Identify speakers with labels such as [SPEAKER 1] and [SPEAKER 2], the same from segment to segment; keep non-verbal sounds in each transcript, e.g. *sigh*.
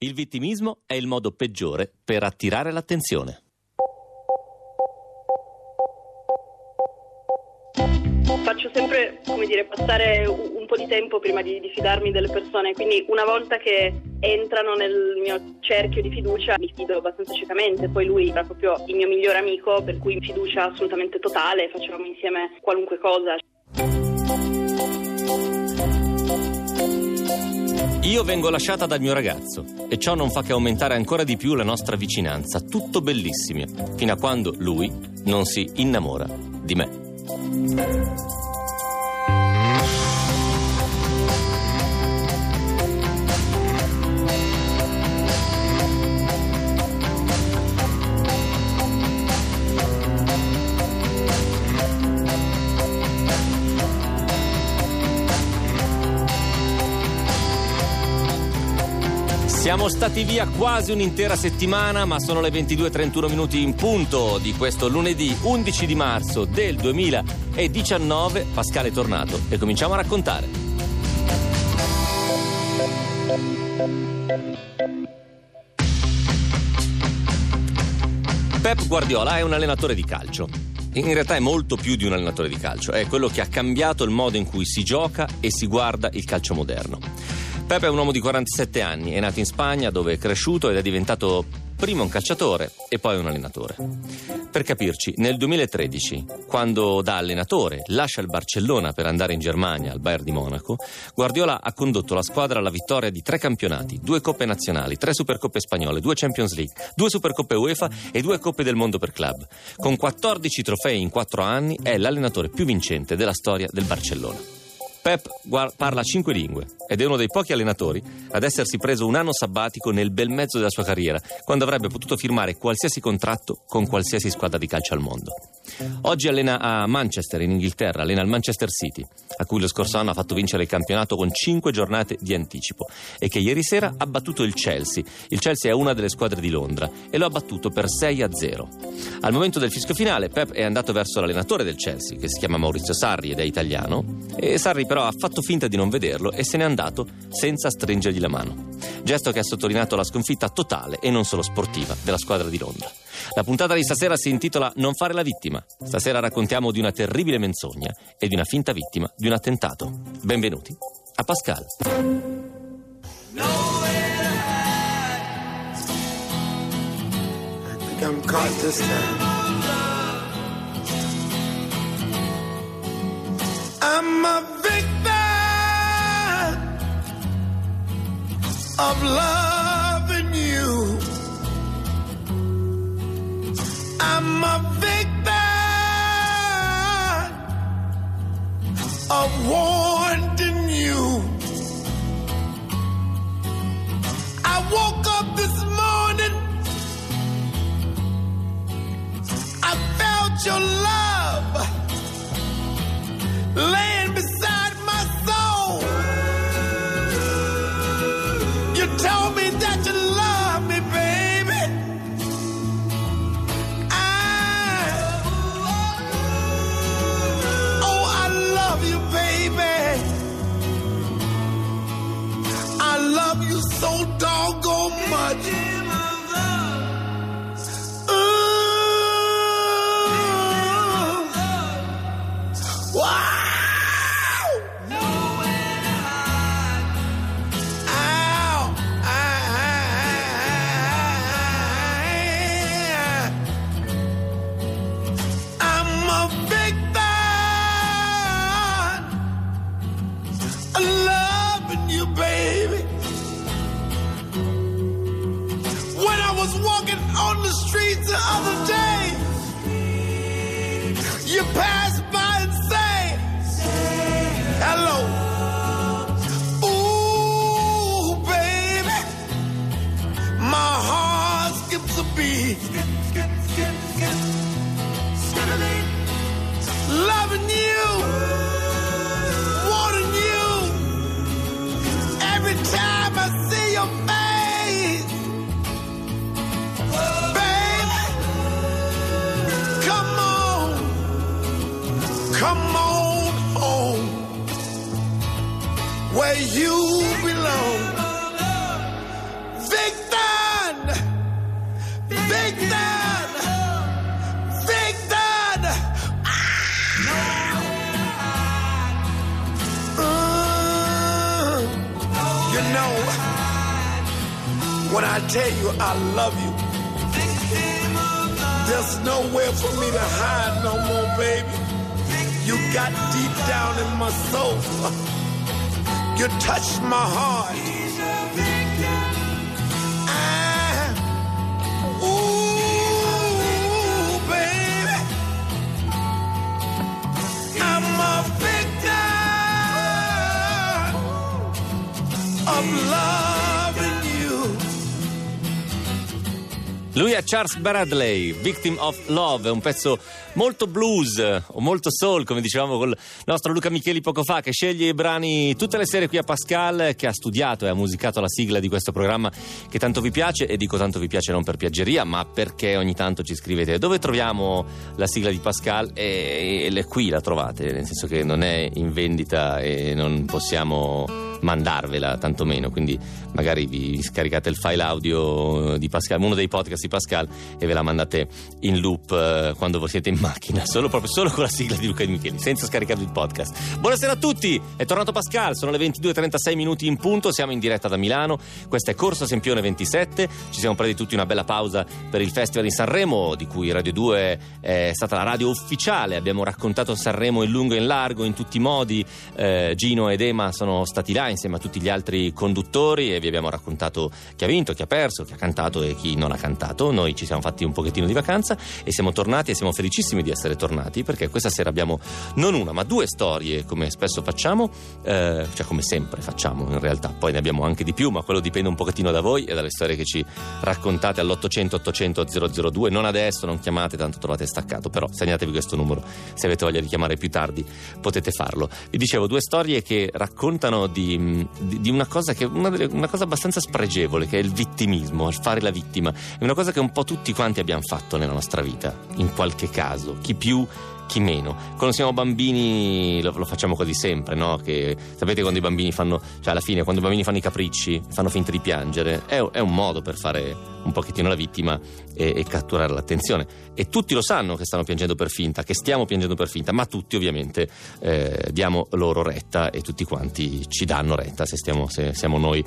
[SPEAKER 1] Il vittimismo è il modo peggiore per attirare l'attenzione.
[SPEAKER 2] Faccio sempre, come dire, passare un po' di tempo prima di, di, fidarmi delle persone, quindi una volta che entrano nel mio cerchio di fiducia mi fido abbastanza ciecamente, poi lui era proprio il mio migliore amico, per cui fiducia assolutamente totale, facevamo insieme qualunque cosa.
[SPEAKER 1] Io vengo lasciata dal mio ragazzo e ciò non fa che aumentare ancora di più la nostra vicinanza, tutto bellissimo, fino a quando lui non si innamora di me. Siamo stati via quasi un'intera settimana, ma sono le 22.31 minuti in punto di questo lunedì 11 di marzo del 2019. Pasquale è tornato e cominciamo a raccontare. Pep Guardiola è un allenatore di calcio. In realtà è molto più di un allenatore di calcio, è quello che ha cambiato il modo in cui si gioca e si guarda il calcio moderno. Pepe è un uomo di 47 anni, è nato in Spagna dove è cresciuto ed è diventato prima un calciatore e poi un allenatore. Per capirci, nel 2013, quando da allenatore lascia il Barcellona per andare in Germania al Bayern di Monaco, Guardiola ha condotto la squadra alla vittoria di tre campionati, due coppe nazionali, tre supercoppe spagnole, due Champions League, due supercoppe UEFA e due coppe del mondo per club. Con 14 trofei in 4 anni è l'allenatore più vincente della storia del Barcellona. Pep parla cinque lingue ed è uno dei pochi allenatori ad essersi preso un anno sabbatico nel bel mezzo della sua carriera, quando avrebbe potuto firmare qualsiasi contratto con qualsiasi squadra di calcio al mondo. Oggi allena a Manchester, in Inghilterra, allena il Manchester City, a cui lo scorso anno ha fatto vincere il campionato con 5 giornate di anticipo e che ieri sera ha battuto il Chelsea. Il Chelsea è una delle squadre di Londra e lo ha battuto per 6 a 0. Al momento del fischio finale, Pep è andato verso l'allenatore del Chelsea, che si chiama Maurizio Sarri ed è italiano, e Sarri però ha fatto finta di non vederlo e se n'è andato senza stringergli la mano. Gesto che ha sottolineato la sconfitta totale e non solo sportiva della squadra di Londra. La puntata di stasera si intitola Non fare la vittima. Stasera raccontiamo di una terribile menzogna e di una finta vittima di un attentato. Benvenuti a Pascal. I'm caught this time. I'm a victim of loving I'm a victim of wanting you. I woke up this morning, I felt your love laying beside my soul. You told me that you so doggone much. you belong. Victor! Victor! Victor! Ah! Mm. You know,
[SPEAKER 3] when I tell you I love you, there's nowhere for me to hide no more, baby. You got deep down in my soul. *laughs* You touched my heart.
[SPEAKER 1] Lui è Charles Bradley, Victim of Love, un pezzo molto blues o molto soul, come dicevamo con il nostro Luca Micheli poco fa, che sceglie i brani tutte le sere qui a Pascal, che ha studiato e ha musicato la sigla di questo programma che tanto vi piace, e dico tanto vi piace non per piaggeria, ma perché ogni tanto ci scrivete dove troviamo la sigla di Pascal? E, e qui la trovate, nel senso che non è in vendita e non possiamo mandarvela tantomeno quindi magari vi scaricate il file audio di Pascal uno dei podcast di Pascal e ve la mandate in loop eh, quando siete in macchina *laughs* solo, proprio, solo con la sigla di Luca Di Micheli senza scaricarvi il podcast buonasera a tutti è tornato Pascal sono le 22.36 minuti in punto siamo in diretta da Milano questa è Corsa Sempione 27 ci siamo presi tutti una bella pausa per il Festival di Sanremo di cui Radio 2 è stata la radio ufficiale abbiamo raccontato Sanremo in lungo e in largo in tutti i modi eh, Gino ed Ema sono stati là insieme a tutti gli altri conduttori e vi abbiamo raccontato chi ha vinto, chi ha perso, chi ha cantato e chi non ha cantato. Noi ci siamo fatti un pochettino di vacanza e siamo tornati e siamo felicissimi di essere tornati perché questa sera abbiamo non una ma due storie come spesso facciamo, eh, cioè come sempre facciamo in realtà, poi ne abbiamo anche di più ma quello dipende un pochettino da voi e dalle storie che ci raccontate all'800 800 002, non adesso, non chiamate tanto trovate staccato, però segnatevi questo numero, se avete voglia di chiamare più tardi potete farlo. Vi dicevo due storie che raccontano di, di, di una cosa che una, una cosa abbastanza spregevole che è il vittimismo, il fare la vittima. È una cosa che un po' tutti quanti abbiamo fatto nella nostra vita, in qualche caso, chi più chi meno. Quando siamo bambini lo, lo facciamo quasi sempre, no? Che, sapete quando i bambini fanno, cioè alla fine, quando i bambini fanno i capricci, fanno finta di piangere, è, è un modo per fare un pochettino la vittima e, e, catturare l'attenzione. E tutti lo sanno che stanno piangendo per finta, che stiamo piangendo per finta, ma tutti ovviamente eh, diamo loro retta e tutti quanti ci danno retta se, stiamo, se siamo noi.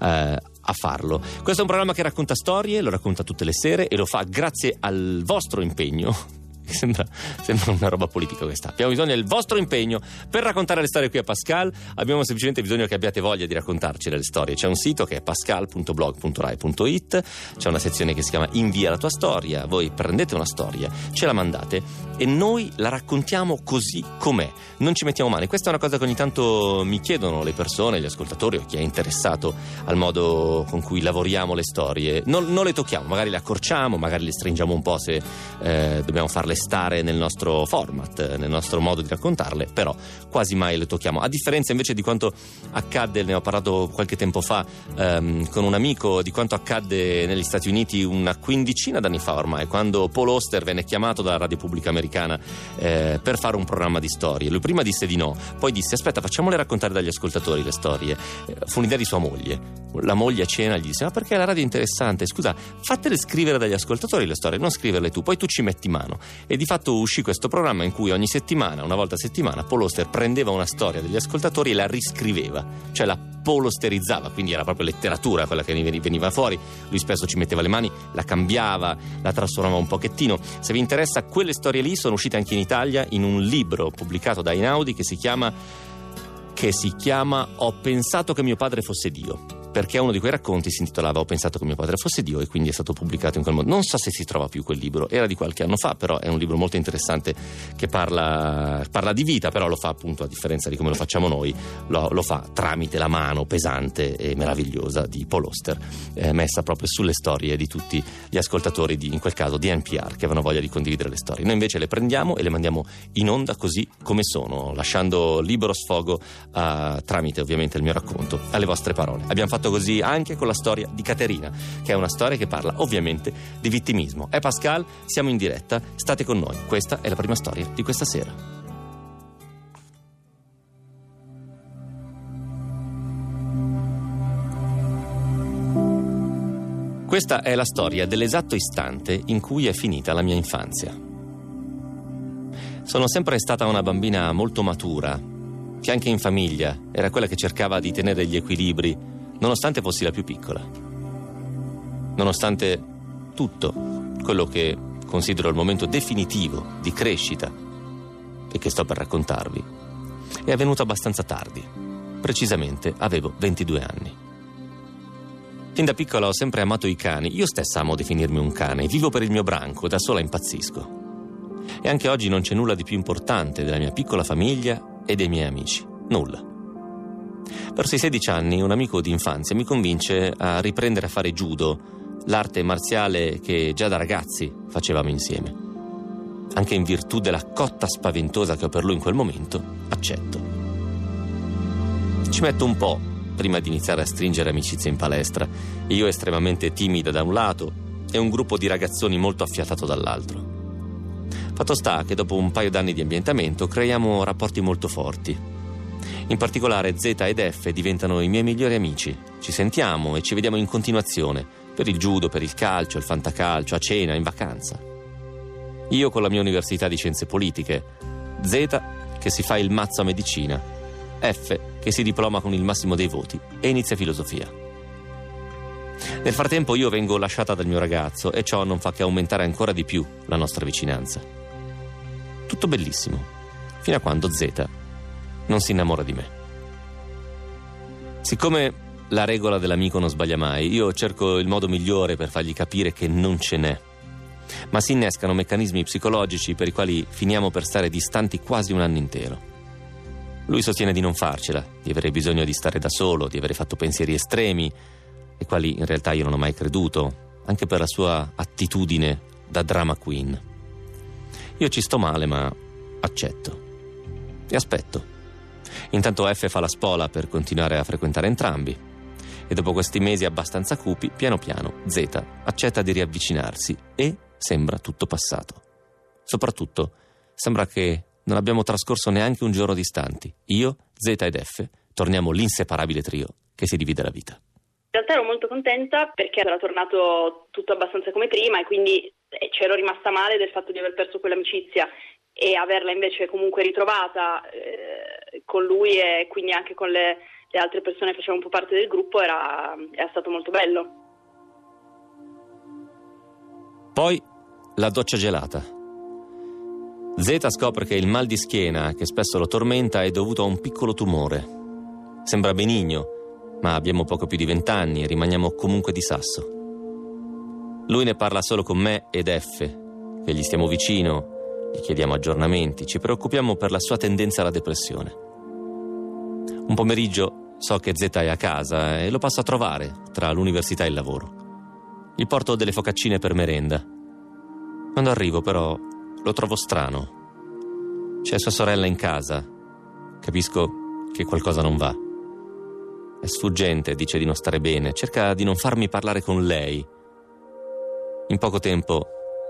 [SPEAKER 1] Eh, a farlo. Questo è un programma che racconta storie, lo racconta tutte le sere e lo fa grazie al vostro impegno *laughs* Sembra, sembra, una roba politica questa. Abbiamo bisogno del vostro impegno per raccontare le storie qui a Pascal. Abbiamo semplicemente bisogno che abbiate voglia di raccontarci le storie. C'è un sito che è pascal.blog.rai.it, c'è una sezione che si chiama Invia la tua storia. Voi prendete una storia, ce la mandate e noi la raccontiamo così com'è. Non ci mettiamo male. Questa è una cosa che ogni tanto mi chiedono le persone, gli ascoltatori o chi è interessato al modo con cui lavoriamo le storie. Non, non le tocchiamo, magari le accorciamo, magari le stringiamo un po' se eh, dobbiamo farle stare nel nostro format, nel nostro modo di raccontarle, però quasi mai le tocchiamo. A differenza invece di quanto accadde, ne ho parlato qualche tempo fa ehm, con un amico, di quanto accadde negli Stati Uniti una quindicina d'anni fa ormai, quando Paul Oster venne chiamato dalla radio pubblica americana eh, per fare un programma di storie. Lui prima disse di no, poi disse aspetta facciamole raccontare dagli ascoltatori le storie. Eh, fu un'idea di sua moglie. La moglie a cena gli disse ma perché la radio è interessante? Scusa, fatele scrivere dagli ascoltatori le storie, non scriverle tu, poi tu ci metti mano e di fatto uscì questo programma in cui ogni settimana, una volta a settimana, Paul Oster prendeva una storia degli ascoltatori e la riscriveva, cioè la polosterizzava, quindi era proprio letteratura quella che veniva fuori, lui spesso ci metteva le mani, la cambiava, la trasformava un pochettino. Se vi interessa, quelle storie lì sono uscite anche in Italia in un libro pubblicato da Inaudi che si chiama che si chiama Ho pensato che mio padre fosse Dio perché uno di quei racconti si intitolava Ho pensato che mio padre fosse Dio e quindi è stato pubblicato in quel modo. Non so se si trova più quel libro, era di qualche anno fa, però è un libro molto interessante che parla, parla di vita, però lo fa appunto a differenza di come lo facciamo noi, lo, lo fa tramite la mano pesante e meravigliosa di Paul Oster, eh, messa proprio sulle storie di tutti gli ascoltatori, di, in quel caso di NPR, che avevano voglia di condividere le storie. Noi invece le prendiamo e le mandiamo in onda così come sono, lasciando libero sfogo uh, tramite ovviamente il mio racconto alle vostre parole. Abbiamo fatto fatto così anche con la storia di Caterina, che è una storia che parla ovviamente di vittimismo. È Pascal, siamo in diretta, state con noi. Questa è la prima storia di questa sera. Questa è la storia dell'esatto istante in cui è finita la mia infanzia. Sono sempre stata una bambina molto matura, che anche in famiglia era quella che cercava di tenere gli equilibri nonostante fossi la più piccola. nonostante tutto quello che considero il momento definitivo di crescita e che sto per raccontarvi, è avvenuto abbastanza tardi. Precisamente avevo 22 anni. Fin da piccola ho sempre amato i cani, io stessa amo definirmi un cane, vivo per il mio branco, da sola impazzisco. E anche oggi non c'è nulla di più importante della mia piccola famiglia e dei miei amici. Nulla. Verso i 16 anni un amico di infanzia mi convince a riprendere a fare judo, l'arte marziale che già da ragazzi facevamo insieme. Anche in virtù della cotta spaventosa che ho per lui in quel momento, accetto. Ci metto un po' prima di iniziare a stringere amicizie in palestra, io estremamente timida da un lato e un gruppo di ragazzoni molto affiatato dall'altro. Fatto sta che dopo un paio d'anni di ambientamento creiamo rapporti molto forti. In particolare Z ed F diventano i miei migliori amici. Ci sentiamo e ci vediamo in continuazione, per il judo, per il calcio, il fantacalcio, a cena, in vacanza. Io con la mia università di scienze politiche, Z che si fa il mazzo a medicina, F che si diploma con il massimo dei voti e inizia filosofia. Nel frattempo io vengo lasciata dal mio ragazzo e ciò non fa che aumentare ancora di più la nostra vicinanza. Tutto bellissimo, fino a quando Z non si innamora di me. Siccome la regola dell'amico non sbaglia mai, io cerco il modo migliore per fargli capire che non ce n'è. Ma si innescano meccanismi psicologici per i quali finiamo per stare distanti quasi un anno intero. Lui sostiene di non farcela, di avere bisogno di stare da solo, di avere fatto pensieri estremi, ai quali in realtà io non ho mai creduto, anche per la sua attitudine da drama queen. Io ci sto male, ma accetto. E aspetto. Intanto F fa la spola per continuare a frequentare entrambi. E dopo questi mesi abbastanza cupi, piano piano Z accetta di riavvicinarsi e sembra tutto passato. Soprattutto, sembra che non abbiamo trascorso neanche un giorno distanti. Io, Z ed F torniamo l'inseparabile trio che si divide la vita.
[SPEAKER 2] In realtà ero molto contenta perché era tornato tutto abbastanza come prima e quindi eh, c'ero rimasta male del fatto di aver perso quell'amicizia e averla invece comunque ritrovata eh, con lui e quindi anche con le, le, altre persone che facevano un po' parte del gruppo era, era stato molto bello.
[SPEAKER 1] Poi la doccia gelata. Z scopre che il mal di schiena che spesso lo tormenta è dovuto a un piccolo tumore. Sembra benigno, ma abbiamo poco più di vent'anni e rimaniamo comunque di sasso. Lui ne parla solo con me ed F, che gli stiamo vicino, gli chiediamo aggiornamenti, ci preoccupiamo per la sua tendenza alla depressione. Un pomeriggio so che Z è a casa e lo passo a trovare tra l'università e il lavoro. Gli porto delle focaccine per merenda. Quando arrivo però lo trovo strano. C'è sua sorella in casa. Capisco che qualcosa non va. È sfuggente, dice di non stare bene, cerca di non farmi parlare con lei. In poco tempo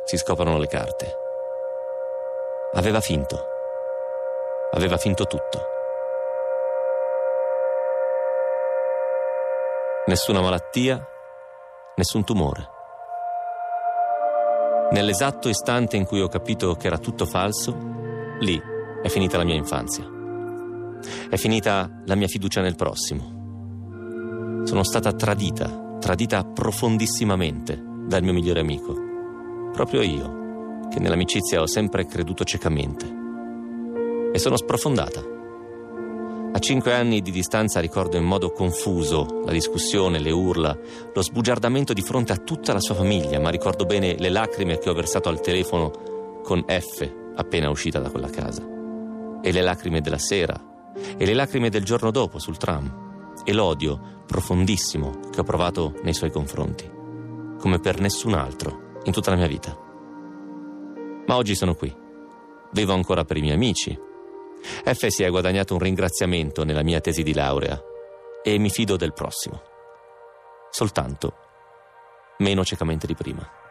[SPEAKER 1] si scoprono le carte. Aveva finto. Aveva finto tutto. Nessuna malattia, nessun tumore. Nell'esatto istante in cui ho capito che era tutto falso, lì è finita la mia infanzia. È finita la mia fiducia nel prossimo. Sono stata tradita, tradita profondissimamente dal mio migliore amico. Proprio io, che nell'amicizia ho sempre creduto ciecamente. E sono sprofondata. A cinque anni di distanza ricordo in modo confuso la discussione, le urla, lo sbugiardamento di fronte a tutta la sua famiglia, ma ricordo bene le lacrime che ho versato al telefono con F appena uscita da quella casa. E le lacrime della sera, e le lacrime del giorno dopo sul tram, e l'odio profondissimo che ho provato nei suoi confronti, come per nessun altro in tutta la mia vita. Ma oggi sono qui. Vivo ancora per i miei amici, F si è guadagnato un ringraziamento nella mia tesi di laurea e mi fido del prossimo. Soltanto meno ciecamente di prima.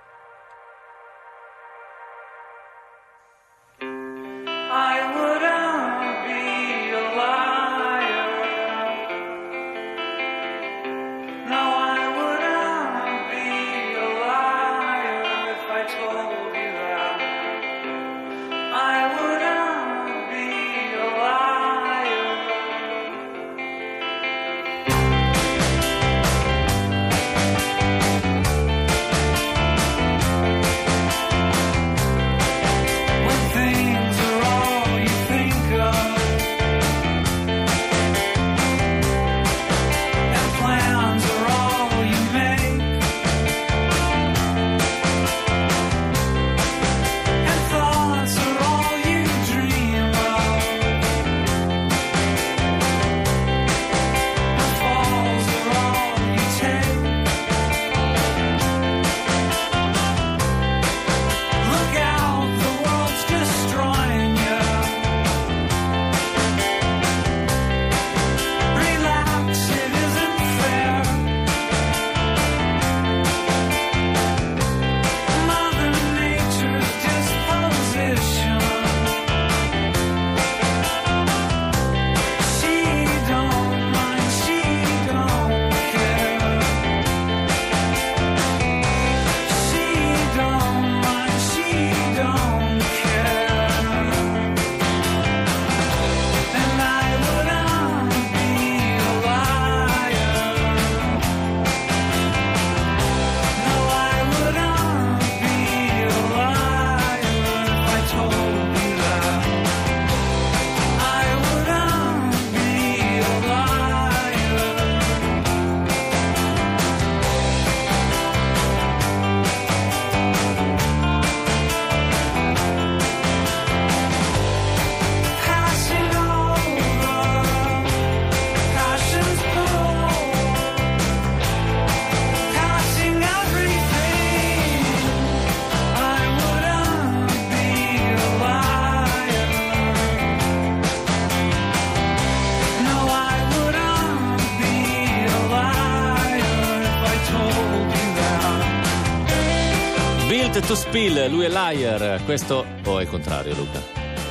[SPEAKER 1] Built to Spill, lui è Liar. Questo o è contrario, Luca?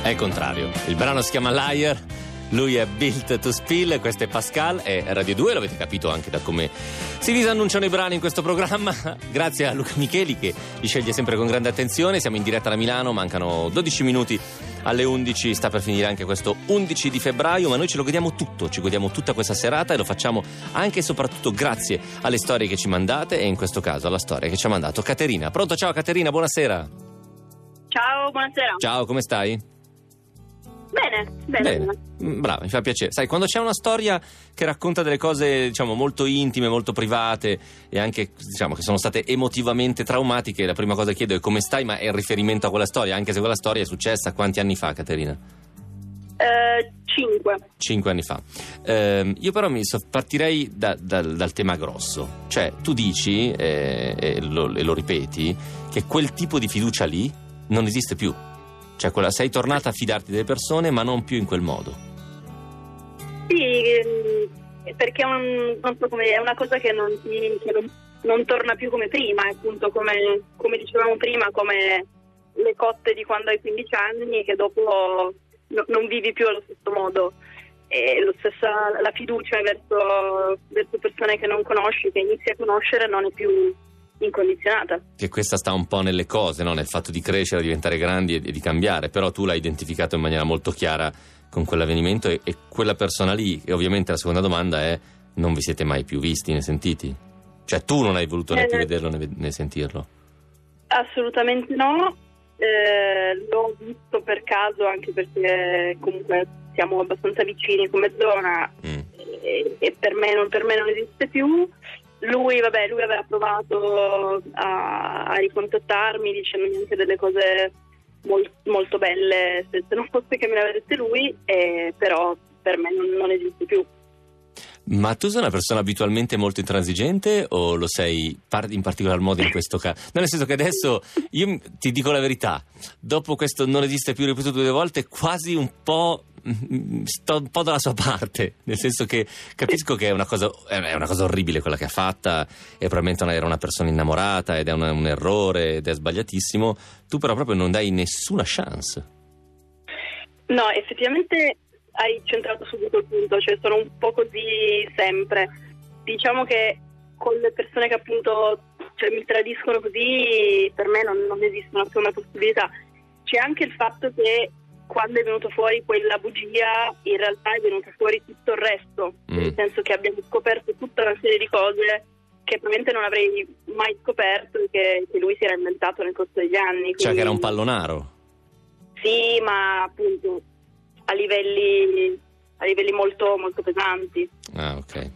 [SPEAKER 1] È contrario. Il brano si chiama Liar. Lui è Built to Spill, questo è Pascal, è Radio 2, l'avete capito anche da come si disannunciano i brani in questo programma. *laughs* Grazie a Luca Micheli che li sceglie sempre con grande attenzione. Siamo in diretta da Milano, mancano 12 minuti alle 11, sta per finire anche questo 11 di febbraio, ma noi ce lo godiamo tutto, ci godiamo tutta questa serata e lo facciamo anche e soprattutto grazie alle storie che ci mandate e in questo caso alla storia che ci ha mandato Caterina. Pronto? Ciao Caterina, buonasera.
[SPEAKER 2] Ciao, buonasera.
[SPEAKER 1] Ciao, come stai?
[SPEAKER 2] Bene, bene. bene.
[SPEAKER 1] Mm, brava, mi fa piacere. Sai, quando c'è una storia che racconta delle cose, diciamo, molto intime, molto private e anche, diciamo, che sono state emotivamente traumatiche, la prima cosa che chiedo è come stai, ma è il riferimento a quella storia, anche se quella storia è successa quanti anni fa, Caterina?
[SPEAKER 2] Eh, cinque.
[SPEAKER 1] Cinque anni fa. Eh, io però mi so, partirei da, da, dal tema grosso. Cioè, tu dici, eh, e, lo, e lo ripeti, che quel tipo di fiducia lì non esiste più. Cioè, quella, sei tornata a fidarti delle persone, ma non più in quel modo.
[SPEAKER 2] Sì, ehm, perché è, un, so è una cosa che, non, che non, non, torna più come prima, appunto, come, come, dicevamo prima, come le cotte di quando hai 15 anni, che dopo no, non vivi più allo stesso modo. E stesso, la fiducia verso, verso persone che non conosci, che inizi a conoscere, non è più incondizionata.
[SPEAKER 1] Che questa sta un po' nelle cose, no? nel fatto di crescere, diventare grandi e, di cambiare, però tu l'hai identificato in maniera molto chiara con quell'avvenimento e, e, quella persona lì, e ovviamente la seconda domanda è non vi siete mai più visti né sentiti? Cioè tu non hai voluto né più eh, vederlo né, né sentirlo?
[SPEAKER 2] Assolutamente no, eh, l'ho visto per caso anche perché comunque siamo abbastanza vicini come zona mm. e, e per, me non, per me non esiste più lui, vabbè, lui aveva provato a, a ricontattarmi dicendomi anche delle cose molt, molto belle se, non fosse che me le avesse lui, eh, però per me non, non esiste più.
[SPEAKER 1] Ma tu sei una persona abitualmente molto intransigente o lo sei in particolar modo in questo caso? Nel senso che adesso io ti dico la verità, dopo questo non esiste più ripetuto due volte, quasi un po' sto un po' dalla sua parte, nel senso che capisco che è una cosa, è una cosa orribile quella che ha fatta e probabilmente era una persona innamorata ed è una, un errore ed è sbagliatissimo, tu però proprio non dai nessuna chance.
[SPEAKER 2] No, effettivamente hai centrato subito il punto, cioè sono un po' così sempre. Diciamo che con le persone che appunto cioè, mi tradiscono così, per me non, non esistono più una possibilità. C'è anche il fatto che quando è venuto fuori quella bugia, in realtà è venuto fuori tutto il resto, mm. nel senso che abbiamo scoperto tutta una serie di cose che probabilmente non avrei mai scoperto e che, che, lui si era inventato nel corso degli anni. Quindi...
[SPEAKER 1] Cioè che era un pallonaro?
[SPEAKER 2] Sì, ma appunto a livelli, a livelli molto, molto pesanti.
[SPEAKER 1] Ah, ok.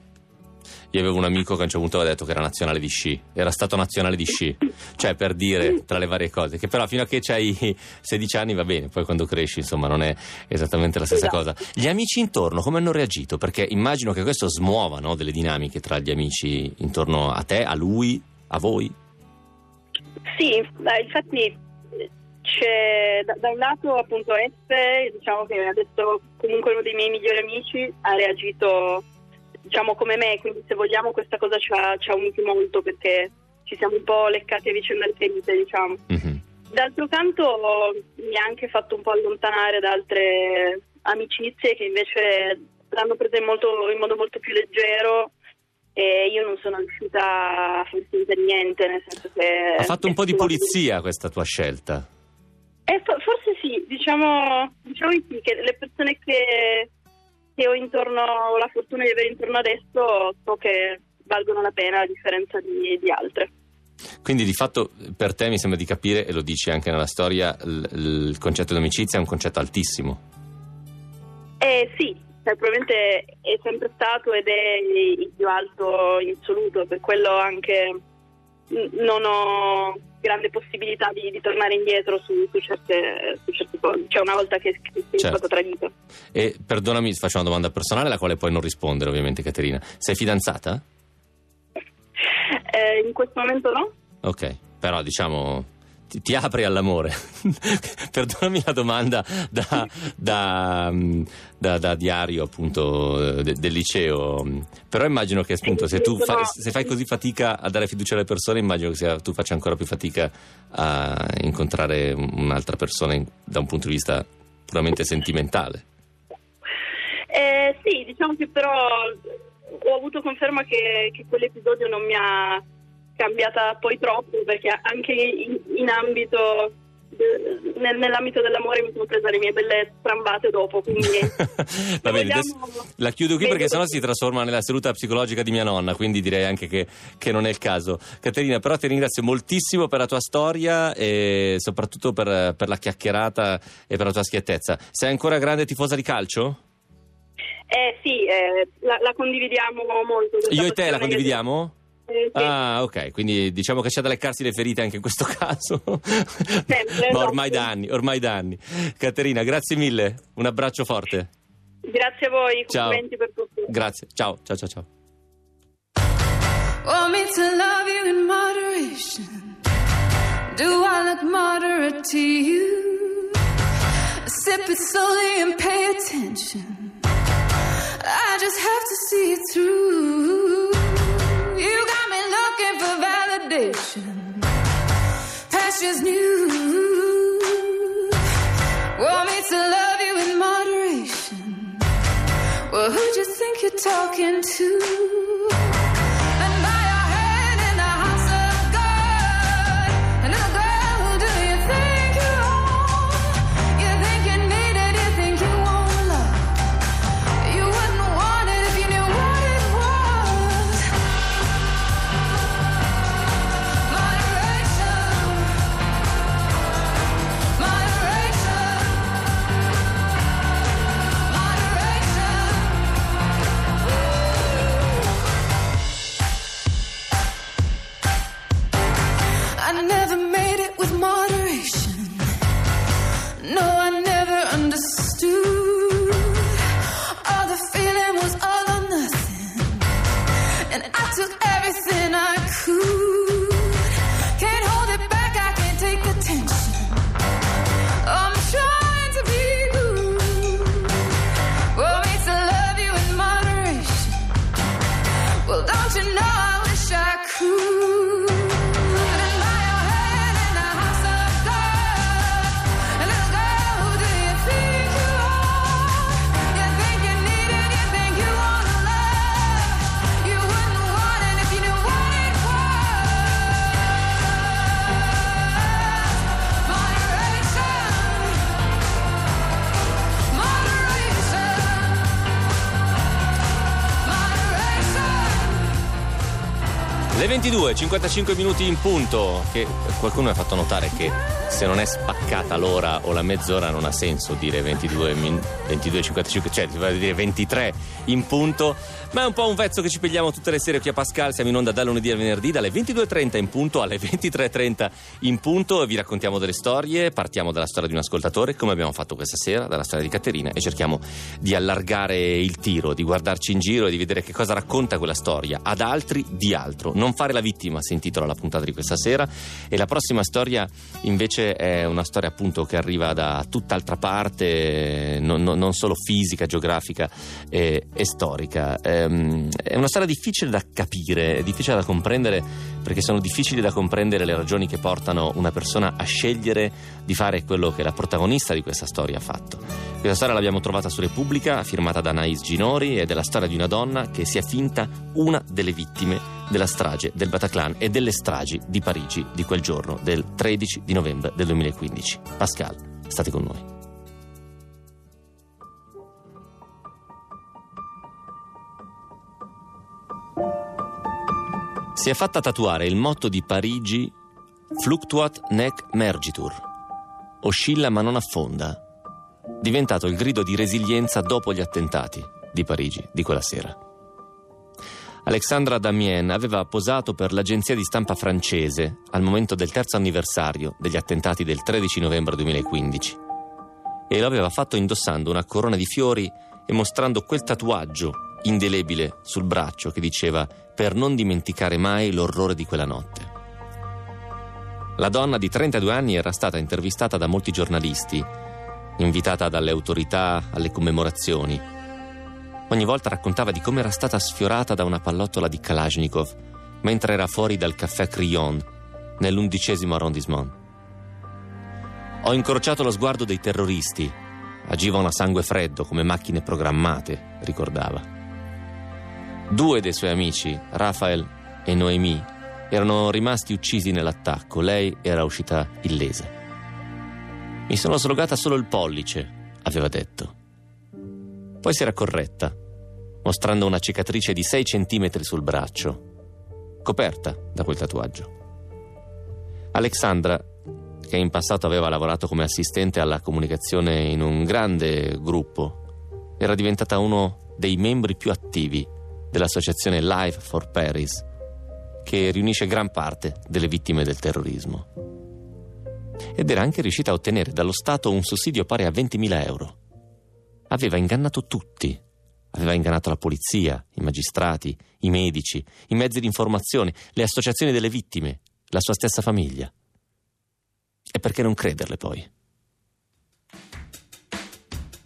[SPEAKER 1] Io avevo un amico che a un certo punto aveva detto che era nazionale di sci, era stato nazionale di sci, cioè per dire tra le varie cose, che però fino a che hai 16 *laughs* anni va bene, poi quando cresci insomma non è esattamente la stessa esatto. cosa. Gli amici intorno come hanno reagito? Perché immagino che questo smuova no, delle dinamiche tra gli amici intorno a te, a lui, a voi.
[SPEAKER 2] Sì, beh, infatti c'è da, da, un lato appunto Espe, diciamo che adesso comunque uno dei miei migliori amici ha reagito diciamo come me, quindi se vogliamo questa cosa ci ha, ci ha uniti molto perché ci siamo un po' leccati a vicenda le ferite, diciamo. Mm-hmm. D'altro canto mi ha anche fatto un po' allontanare da altre amicizie che invece l'hanno presa in, molto, in modo molto più leggero e io non sono riuscita a far finta niente, nel senso che...
[SPEAKER 1] Ha fatto un po' di pulizia questa tua scelta?
[SPEAKER 2] Eh, forse sì, diciamo, diciamo sì, che le persone che che ho intorno, ho la fortuna di avere intorno adesso, so che valgono la pena a differenza di, di altre.
[SPEAKER 1] Quindi di fatto per te mi sembra di capire, e lo dici anche nella storia, l- il concetto di amicizia è un concetto altissimo.
[SPEAKER 2] Eh sì, cioè, probabilmente è sempre stato ed è il più alto in assoluto, per quello anche non ho grande possibilità di, di tornare indietro su, su, certe, su, certe, cose, cioè una volta che, che sei certo. stato tradito.
[SPEAKER 1] E perdonami, faccio una domanda personale alla quale puoi non rispondere ovviamente Caterina. Sei fidanzata?
[SPEAKER 2] Eh, in questo momento no.
[SPEAKER 1] Ok, però diciamo ti, ti apri all'amore. *laughs* Perdonami la domanda da, da, da, da diario appunto de, del liceo, però immagino che appunto se tu fai, se fai così fatica a dare fiducia alle persone, immagino che sia, tu faccia ancora più fatica a incontrare un'altra persona in, da un punto di vista puramente sentimentale.
[SPEAKER 2] Eh, sì, diciamo che però ho avuto conferma che, che quell'episodio non mi ha cambiata poi troppo perché anche in, in ambito nell'ambito dell'amore mi sono presa le mie belle strambate dopo quindi *laughs*
[SPEAKER 1] Va bene, la chiudo qui perché sennò si trasforma nella seduta psicologica di mia nonna quindi direi anche che, che, non è il caso Caterina però ti ringrazio moltissimo per la tua storia e soprattutto per, per la chiacchierata e per la tua schiettezza sei ancora grande tifosa di calcio?
[SPEAKER 2] Eh sì, eh, la, la, condividiamo molto
[SPEAKER 1] io e te la condividiamo? Eh, sì. Ah, ok, quindi diciamo che c'è da leccarsi le ferite anche in questo *laughs* caso.
[SPEAKER 2] Sempre,
[SPEAKER 1] Ma ormai da anni, ormai da anni. Caterina, grazie mille, un abbraccio forte.
[SPEAKER 2] Grazie a voi, ciao. complimenti per tutto.
[SPEAKER 1] Grazie, ciao, ciao, ciao, ciao.
[SPEAKER 4] Want me to love you in moderation? Do I look moderate to you? Sip it slowly and pay attention. I just have to see it through. You got validation. Pastures new. Want me to love you in moderation. Well, who'd you think you're talking to?
[SPEAKER 1] 55 minuti in punto, che qualcuno mi ha fatto notare che se non è spaccata l'ora o la mezz'ora non ha senso dire 22, 22 55, cioè si va dire 23 in punto, ma è un po' un vezzo che ci pigliamo tutte le sere qui a Pascal, siamo in onda da lunedì al venerdì dalle 22.30 in punto alle 23.30 in punto vi raccontiamo delle storie, partiamo dalla storia di un ascoltatore come abbiamo fatto questa sera, dalla storia di Caterina e cerchiamo di allargare il tiro, di guardarci in giro e di vedere che cosa racconta quella storia, ad altri di altro. Non fare la vittima si intitola la puntata di questa sera e la prossima storia invece è una storia appunto che arriva da tutt'altra parte, non, non solo fisica, geografica e, e storica. Ehm, è una storia difficile da capire, difficile da comprendere perché sono difficili da comprendere le ragioni che portano una persona a scegliere di fare quello che la protagonista di questa storia ha fatto. Questa storia l'abbiamo trovata su Repubblica, firmata da Anaïs Ginori ed è la storia di una donna che si è finta una delle vittime della strage del Bataclan e delle stragi di Parigi di quel giorno, del 13 di novembre del 2015. Pascal, state con noi. Si è fatta tatuare il motto di Parigi Fluctuat nec mergitur. Oscilla ma non affonda. Diventato il grido di resilienza dopo gli attentati di Parigi di quella sera. Alexandra Damien aveva posato per l'agenzia di stampa francese al momento del terzo anniversario degli attentati del 13 novembre 2015 e lo aveva fatto indossando una corona di fiori e mostrando quel tatuaggio indelebile sul braccio che diceva per non dimenticare mai l'orrore di quella notte. La donna di 32 anni era stata intervistata da molti giornalisti, invitata dalle autorità alle commemorazioni. Ogni volta raccontava di come era stata sfiorata da una pallottola di Kalashnikov mentre era fuori dal caffè Crillon nell'undicesimo arrondissement. Ho incrociato lo sguardo dei terroristi. Agivano a sangue freddo come macchine programmate, ricordava. Due dei suoi amici, Rafael e Noemi, erano rimasti uccisi nell'attacco. Lei era uscita illesa. Mi sono slogata solo il pollice, aveva detto. Poi si era corretta, mostrando una cicatrice di 6 centimetri sul braccio, coperta da quel tatuaggio. Alexandra, che in passato aveva lavorato come assistente alla comunicazione in un grande gruppo, era diventata uno dei membri più attivi dell'associazione Life for Paris, che riunisce gran parte delle vittime del terrorismo. Ed era anche riuscita a ottenere dallo Stato un sussidio pari a 20.000 euro. Aveva ingannato tutti. Aveva ingannato la polizia, i magistrati, i medici, i mezzi di informazione, le associazioni delle vittime, la sua stessa famiglia. E perché non crederle poi?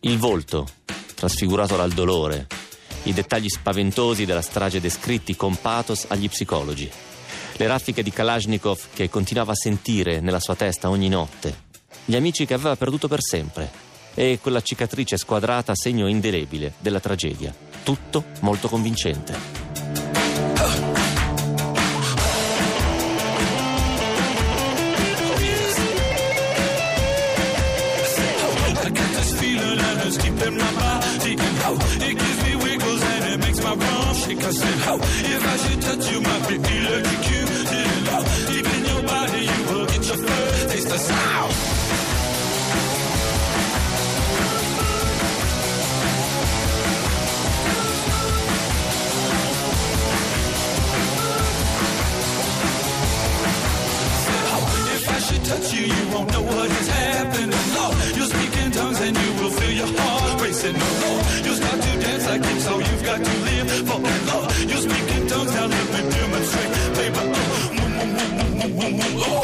[SPEAKER 1] Il volto, trasfigurato dal dolore, i dettagli spaventosi della strage descritti con pathos agli psicologi, le raffiche di Kalashnikov che continuava a sentire nella sua testa ogni notte, gli amici che aveva perduto per sempre e quella cicatrice squadrata segno indelebile della tragedia. Tutto molto convincente.
[SPEAKER 5] Oh. Oh, sound. Touch you, you won't know what is happening. Lord, you'll speak in tongues and you will feel your heart racing. No, Lord, you'll start to dance like it's all you've got to live for. And Lord, you'll speak in tongues, now let me demonstrate. Baby, oh, mm,
[SPEAKER 1] mm, mm, oh,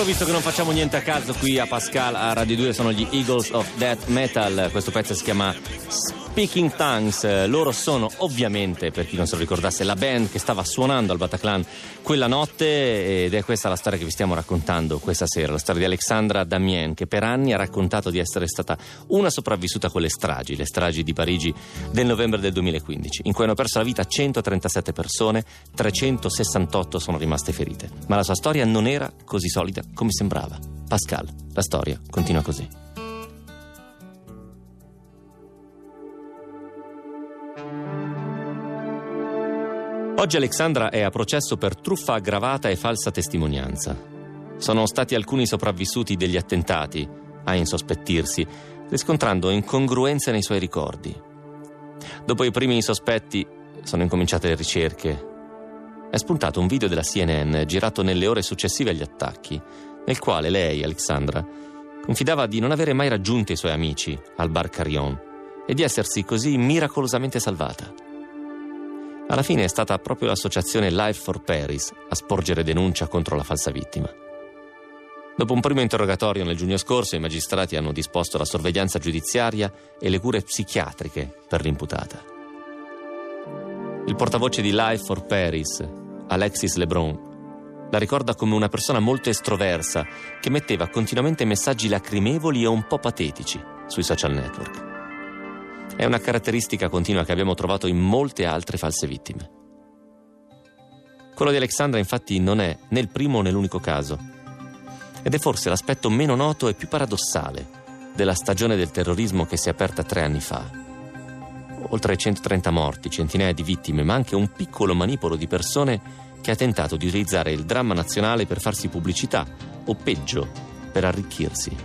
[SPEAKER 1] loro, visto che non facciamo niente a caso qui a Pascal, a Radio 2, sono gli Eagles of Death Metal. Questo pezzo si chiama Speaking Tongues, loro sono ovviamente, per chi non se lo ricordasse, la band che stava suonando al Bataclan quella notte ed è questa la storia che vi stiamo raccontando questa sera, la storia di Alexandra Damien che per anni ha raccontato di essere stata una sopravvissuta a quelle stragi, le stragi di Parigi del novembre del 2015, in cui hanno perso la vita 137 persone, 368 sono rimaste ferite. Ma la sua storia non era così solida come sembrava. Pascal, la storia continua così. Oggi Alexandra è a processo per truffa aggravata e falsa testimonianza. Sono stati alcuni sopravvissuti degli attentati a insospettirsi, riscontrando incongruenze nei suoi ricordi. Dopo i primi sospetti sono incominciate le ricerche. È spuntato un video della CNN girato nelle ore successive agli attacchi, nel quale lei, Alexandra, confidava di non avere mai raggiunto i suoi amici al bar Carillon e di essersi così miracolosamente salvata. Alla fine è stata proprio l'associazione Life for Paris a sporgere denuncia contro la falsa vittima. Dopo un primo interrogatorio nel giugno scorso, i magistrati hanno disposto la sorveglianza giudiziaria e le cure psichiatriche per l'imputata. Il portavoce di Life for Paris, Alexis Lebron, La ricorda come una persona molto estroversa che metteva continuamente messaggi lacrimevoli e un po' patetici sui social network. È una caratteristica continua che abbiamo trovato in molte altre false vittime. Quello di Alexandra infatti non è né il primo né l'unico caso ed è forse l'aspetto meno noto e più paradossale della stagione del terrorismo che si è aperta tre anni fa. Oltre ai 130 morti, centinaia di vittime, ma anche un piccolo manipolo di persone che ha tentato di utilizzare il dramma nazionale per farsi pubblicità o peggio, per arricchirsi.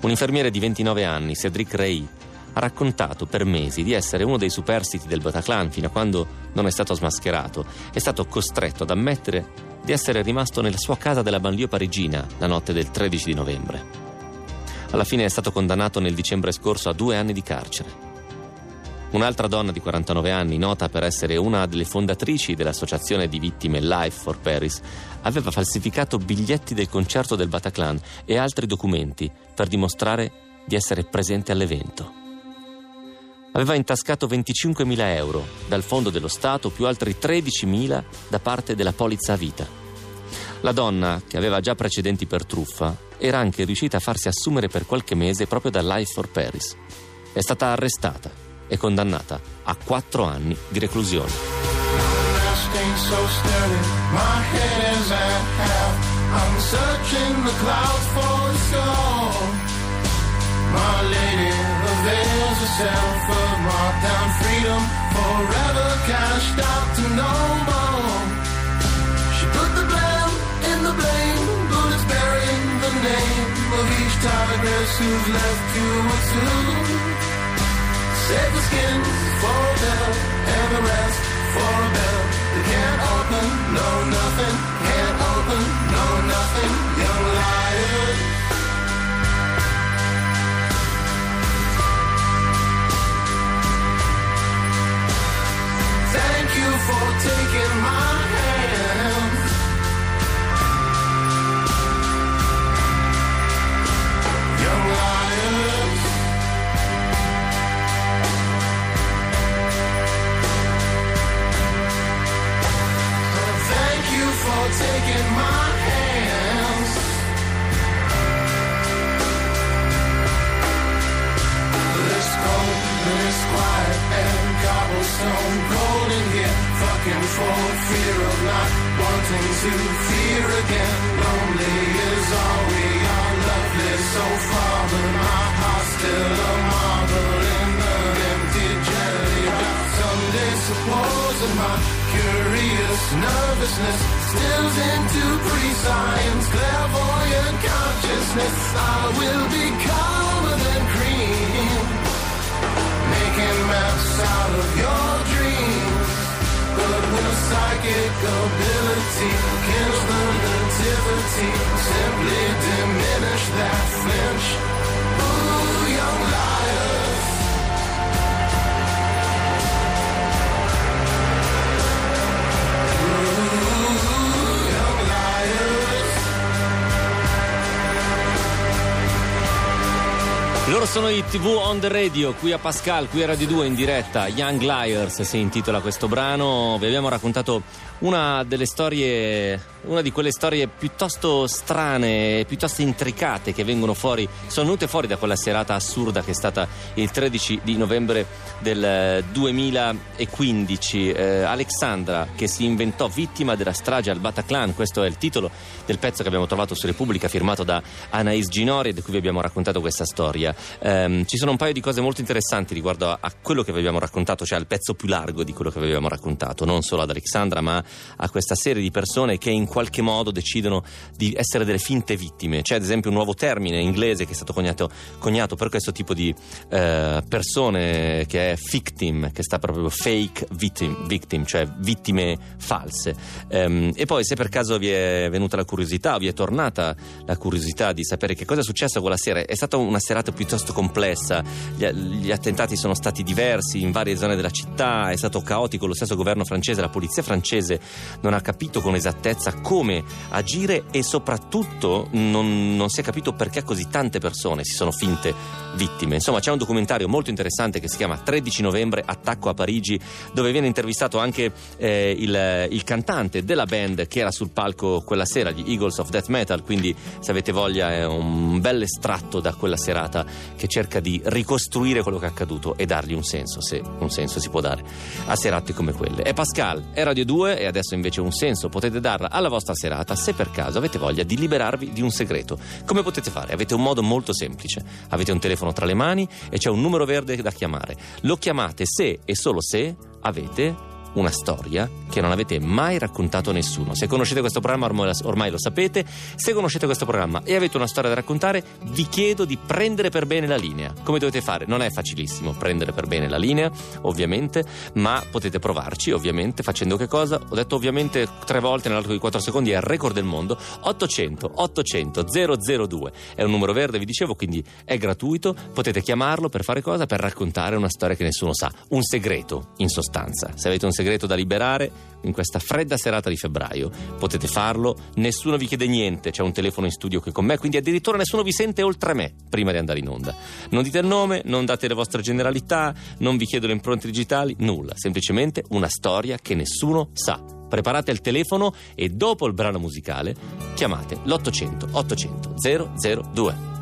[SPEAKER 1] Un infermiere di 29 anni, Cedric Rey, ha raccontato per mesi di essere uno dei superstiti del Bataclan fino a quando non è stato smascherato. È stato costretto ad ammettere di essere rimasto nella sua casa della banlieue parigina la notte del 13 di novembre. Alla fine è stato condannato nel dicembre scorso a due anni di carcere. Un'altra donna di 49 anni, nota per essere una delle fondatrici dell'associazione di vittime Life for Paris, aveva falsificato biglietti del concerto del Bataclan e altri documenti per dimostrare di essere presente all'evento. Aveva intascato 25.000 euro dal fondo dello Stato più altri 13.000 da parte della polizza a vita. La donna, che aveva già precedenti per truffa, era anche riuscita a farsi assumere per qualche mese proprio da Life for Paris. È stata arrestata e condannata a quattro anni di reclusione.
[SPEAKER 6] My lady avails herself of marked down freedom, forever cashed out to no more. She put the blame in the blame, bullets burying the name of each tigress who's left to a tomb. Save the skins for a bell, the rest for a bell. They can't open, no nothing, can't open, no nothing, young liars. You for taking my. Young liars. Thank you for taking my hands. This cold, this quiet, and cobblestone cold Fucking for fear of not wanting to fear again. Lonely is all we are, loveless so far, but my heart's still a marble in an empty jelly jar. Someday, supposing my curious nervousness stills into pre-science, clairvoyant consciousness, I will be calmer than cream making maps out of your dreams. A psychic ability kills the nativity, simply diminish that flinch. Ooh, young liars.
[SPEAKER 1] Loro sono i TV on the radio, qui a Pascal, qui a Radio 2 in diretta. Young Liars si intitola questo brano. Vi abbiamo raccontato una delle storie, una di quelle storie piuttosto strane, piuttosto intricate che vengono fuori, sono venute fuori da quella serata assurda che è stata il 13 di novembre del 2015. Eh, Alexandra che si inventò vittima della strage al Bataclan, questo è il titolo del pezzo che abbiamo trovato su Repubblica firmato da Anais Ginori di cui vi abbiamo raccontato questa storia. Ehm, ci sono un paio di cose molto interessanti riguardo a, a quello che vi abbiamo raccontato, cioè al pezzo più largo di quello che vi abbiamo raccontato, non solo ad Alexandra ma a questa serie di persone che in qualche modo decidono di essere delle finte vittime. C'è ad esempio un nuovo termine inglese che è stato coniato, coniato per questo tipo di eh, persone che è victim, che sta proprio fake victim, victim cioè vittime false. Ehm, e poi se per caso vi è venuta la curiosità vi è tornata la curiosità di sapere che cosa è successo quella sera, è stata una serata piuttosto piuttosto complessa. Gli, gli attentati sono stati diversi in varie zone della città, è stato caotico lo stesso governo francese, la polizia francese non ha capito con esattezza come agire e soprattutto non, non si è capito perché così tante persone si sono finte vittime. Insomma, c'è un documentario molto interessante che si chiama 13 novembre, attacco a Parigi, dove viene intervistato anche eh, il, il cantante della band che era sul palco quella sera, gli Eagles of Death Metal, quindi se avete voglia è un bel estratto da quella serata che cerca di ricostruire quello che è accaduto e dargli un senso, se un senso si può dare a serate come quelle. È Pascal, è Radio 2 e adesso invece un senso potete darla alla vostra serata se per caso avete voglia di liberarvi di un segreto. Come potete fare? Avete un modo molto semplice. Avete un telefono tra le mani e c'è un numero verde da chiamare. Lo chiamate se e solo se avete una storia che non avete mai raccontato a nessuno. Se conoscete questo programma ormai, lo sapete, se conoscete questo programma e avete una storia da raccontare, vi chiedo di prendere per bene la linea. Come dovete fare? Non è facilissimo prendere per bene la linea, ovviamente, ma potete provarci, ovviamente, facendo che cosa? Ho detto ovviamente tre volte nell'arco di 4 secondi, è il record del mondo, 800 800 002. È un numero verde, vi dicevo, quindi è gratuito, potete chiamarlo per fare cosa? Per raccontare una storia che nessuno sa, un segreto, in sostanza. Se avete un segreto da liberare in questa fredda serata di febbraio. Potete farlo, nessuno vi chiede niente, c'è un telefono in studio qui con me, quindi addirittura nessuno vi sente oltre me prima di andare in onda. Non dite il nome, non date le vostre generalità, non vi chiedo le impronte digitali, nulla, semplicemente una storia che nessuno sa. Preparate il telefono e dopo il brano musicale chiamate l'800 800 002.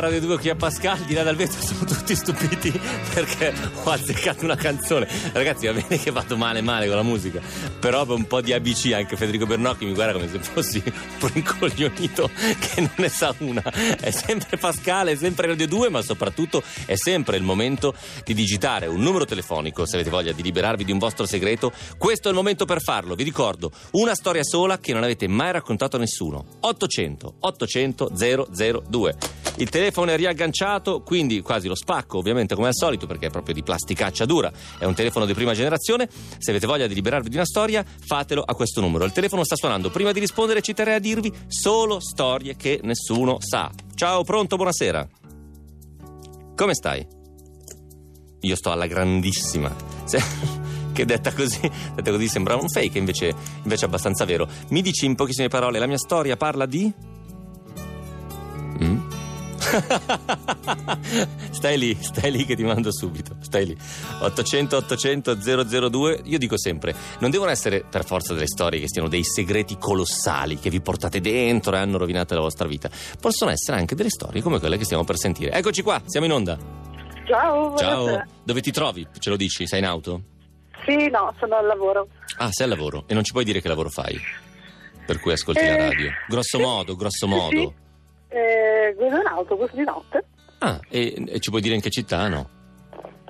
[SPEAKER 1] Radio 2 qui a Pascal di là dal vetro *laughs* sono tutti stupiti perché ho azzeccato una canzone. Ragazzi va bene che vado male male con la musica però per un po' di ABC anche Federico Bernocchi mi guarda come se fossi un rincoglionito che non ne sa una. È sempre Pascal è sempre Radio 2 ma soprattutto è sempre il momento di digitare un numero telefonico se avete voglia di liberarvi di un vostro segreto questo è il momento per farlo. Vi ricordo una storia sola che non avete mai raccontato a nessuno. 800 800 002 il telefono è riagganciato, quindi quasi lo spacco, ovviamente come al solito, perché è proprio di plasticaccia dura. È un telefono di prima generazione. Se avete voglia di liberarvi di una storia, fatelo a questo numero. Il telefono sta suonando. Prima di rispondere, ci terrei a dirvi solo storie che nessuno sa. Ciao, pronto, buonasera. Come stai? Io sto alla grandissima. Se- *laughs* Che detta così, detta così sembra un fake, invece, invece è abbastanza vero. Mi dici in pochissime parole, la mia storia parla di. Mm? *laughs* stai lì, stai lì che ti mando subito. Stai lì. 800 800 002. Io dico sempre, non devono essere per forza delle storie che stiano dei segreti colossali che vi portate dentro e hanno rovinato la vostra vita. Possono essere anche delle storie come quelle che stiamo per sentire. Eccoci qua, siamo in onda.
[SPEAKER 7] Ciao,
[SPEAKER 1] Ciao.
[SPEAKER 7] buonasera.
[SPEAKER 1] Dove ti trovi? Ce lo dici? Sei in auto?
[SPEAKER 7] Sì, no, sono al lavoro.
[SPEAKER 1] Ah, sei al lavoro e non ci puoi dire che lavoro fai. Per cui ascolti la
[SPEAKER 7] Eh,
[SPEAKER 1] radio. Grosso modo, grosso modo.
[SPEAKER 7] sì. Eh, guido un autobus di notte.
[SPEAKER 1] Ah, e, e ci puoi dire in che città? No.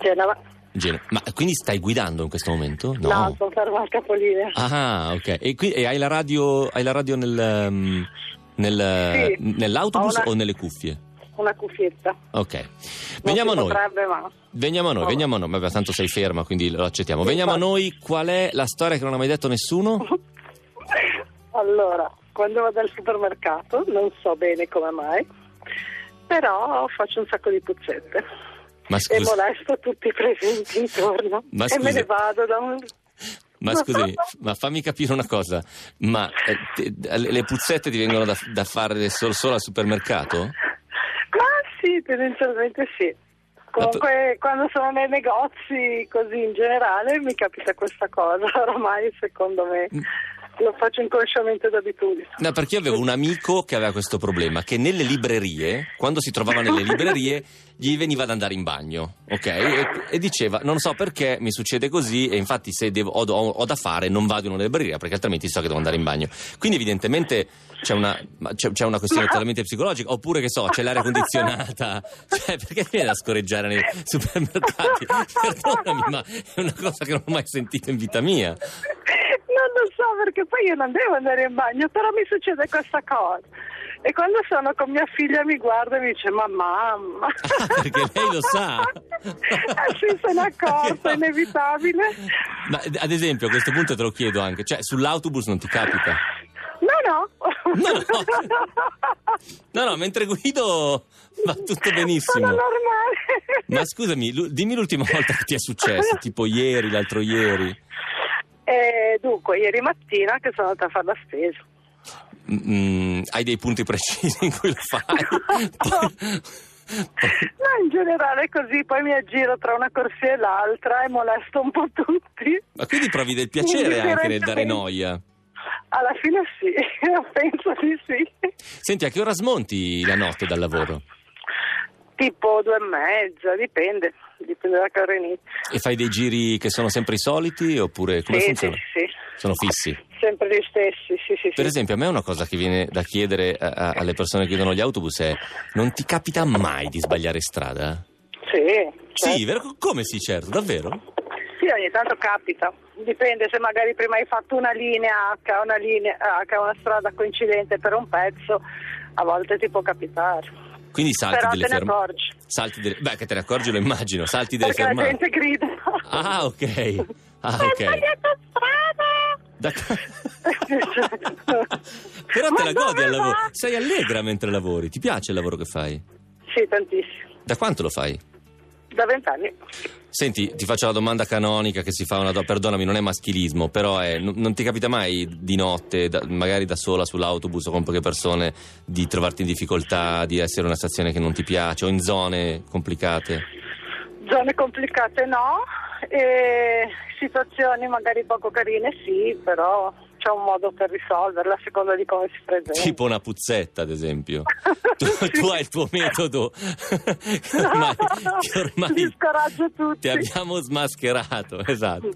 [SPEAKER 7] Genova.
[SPEAKER 1] Genova. Ma quindi stai guidando in questo momento?
[SPEAKER 7] No, sono ferma al capolinea.
[SPEAKER 1] Ah, ok. E, qui, e hai la radio, hai la radio nel, ehm, nel-
[SPEAKER 7] Sì.
[SPEAKER 1] nell'autobus
[SPEAKER 7] una-
[SPEAKER 1] o nelle cuffie?
[SPEAKER 7] Una cuffietta.
[SPEAKER 1] Ok. Veniamo a noi.
[SPEAKER 7] potrebbe, ma...
[SPEAKER 1] Veniamo a noi,
[SPEAKER 7] Oh.
[SPEAKER 1] veniamo a noi. Vabbè, tanto sei ferma, quindi lo accettiamo. Veniamo a noi. Qual è la storia che non ha mai detto nessuno? *laughs*
[SPEAKER 7] Allora, quando vado al supermercato, non so bene come mai, però faccio un sacco di puzzette.
[SPEAKER 1] Ma
[SPEAKER 7] E
[SPEAKER 1] scusa,
[SPEAKER 7] molesto tutti i presenti intorno.
[SPEAKER 1] Ma
[SPEAKER 7] e me ne vado da un...
[SPEAKER 1] ma scusami, ma fammi capire una cosa. Ma eh, te- le puzzette ti vengono da, da fare solo, solo al supermercato?
[SPEAKER 7] Ma sì, tendenzialmente sì. Comunque quando sono nei negozi così in generale mi capita questa cosa, *laughs* oramai secondo me
[SPEAKER 1] Mm.
[SPEAKER 7] Lo faccio inconsciamente d'abitudine.
[SPEAKER 1] No, perché io avevo un amico che aveva questo problema, che nelle librerie, quando si trovava nelle librerie, gli veniva ad andare in bagno, ok? E, e diceva, non so perché mi succede così e infatti se devo- ho, ho- ho da fare non vado in una libreria perché altrimenti so che devo andare in bagno. Quindi evidentemente c'è una, c'è, c'è una questione totalmente psicologica, oppure che so, c'è l'aria condizionata, *laughs* cioè perché viene da scorreggiare nei supermercati? *laughs* Perdonami, ma è una cosa che non ho mai sentito in vita mia.
[SPEAKER 7] So perché poi io non devo andare in bagno, però mi succede questa cosa. E quando sono con mia figlia mi guarda e mi dice ma mamma.
[SPEAKER 1] Ah, *laughs* perché lei lo sa.
[SPEAKER 7] eh sì, è accorta, è inevitabile.
[SPEAKER 1] Ma ad esempio, a questo punto te lo chiedo anche, cioè sull'autobus non ti capita?
[SPEAKER 7] No, no.
[SPEAKER 1] No, no. No, no, mentre guido va tutto benissimo.
[SPEAKER 7] Sono normale.
[SPEAKER 1] Ma scusami, dimmi l'ultima volta che ti è successo, *laughs* tipo ieri, l'altro ieri.
[SPEAKER 7] Eh, dunque, ieri mattina che sono andata a fare la spesa.
[SPEAKER 1] Mm, hai dei punti precisi in cui lo fai? *laughs* *laughs*
[SPEAKER 7] No, in generale è così, poi mi aggiro tra una corsia e l'altra e molesto un po' tutti.
[SPEAKER 1] Ma quindi provi del piacere anche nel dare noia.
[SPEAKER 7] Alla fine sì, *laughs* penso di sì.
[SPEAKER 1] Senti, a che ora smonti la notte dal lavoro?
[SPEAKER 7] Tipo due e mezza, dipende, dipende da che ora inizio.
[SPEAKER 1] E fai dei giri che sono sempre i soliti oppure come
[SPEAKER 7] sì,
[SPEAKER 1] funziona?
[SPEAKER 7] sì, sì.
[SPEAKER 1] Sono fissi.
[SPEAKER 7] Sempre gli stessi, sì, sì,
[SPEAKER 1] Per
[SPEAKER 7] sì.
[SPEAKER 1] esempio, a me una cosa che viene da chiedere a- a- alle persone che guidano gli autobus è: non ti capita mai di sbagliare strada?
[SPEAKER 7] Sì, certo.
[SPEAKER 1] Sì, vero? Come sì, certo, davvero?
[SPEAKER 7] Sì, ogni tanto capita. Dipende se magari prima hai fatto una linea H, una linea H, una strada coincidente per un pezzo, a volte ti può capitare.
[SPEAKER 1] Quindi salti
[SPEAKER 7] Però
[SPEAKER 1] delle
[SPEAKER 7] te ne
[SPEAKER 1] fermate. Salti delle... Beh, che te ne accorgi, lo immagino. Salti delle
[SPEAKER 7] Perché la
[SPEAKER 1] fermate.
[SPEAKER 7] gente grida.
[SPEAKER 1] Ah, ok. *laughs* Ah, ok. D'accordo. *laughs* Però te la godi al lavoro. Sei allegra mentre lavori. Ti piace il lavoro che fai?
[SPEAKER 7] Sì, tantissimo.
[SPEAKER 1] Da quanto lo fai?
[SPEAKER 7] Da vent'anni.
[SPEAKER 1] Senti, ti faccio la domanda canonica che si fa una do- perdonami, non è maschilismo, però è, n- non ti capita mai di notte, da- magari da sola sull'autobus o con poche persone, di trovarti in difficoltà, di essere in una stazione che non ti piace o in zone complicate?
[SPEAKER 7] Zone complicate no, e situazioni magari poco carine sì, però c'è un modo per risolverla a seconda di come si presenta.
[SPEAKER 1] Tipo una puzzetta, ad esempio. *laughs* Tu, tu hai il tuo metodo *laughs* che ormai, che ormai
[SPEAKER 7] Li scoraggio tutti.
[SPEAKER 1] ti abbiamo smascherato, esatto.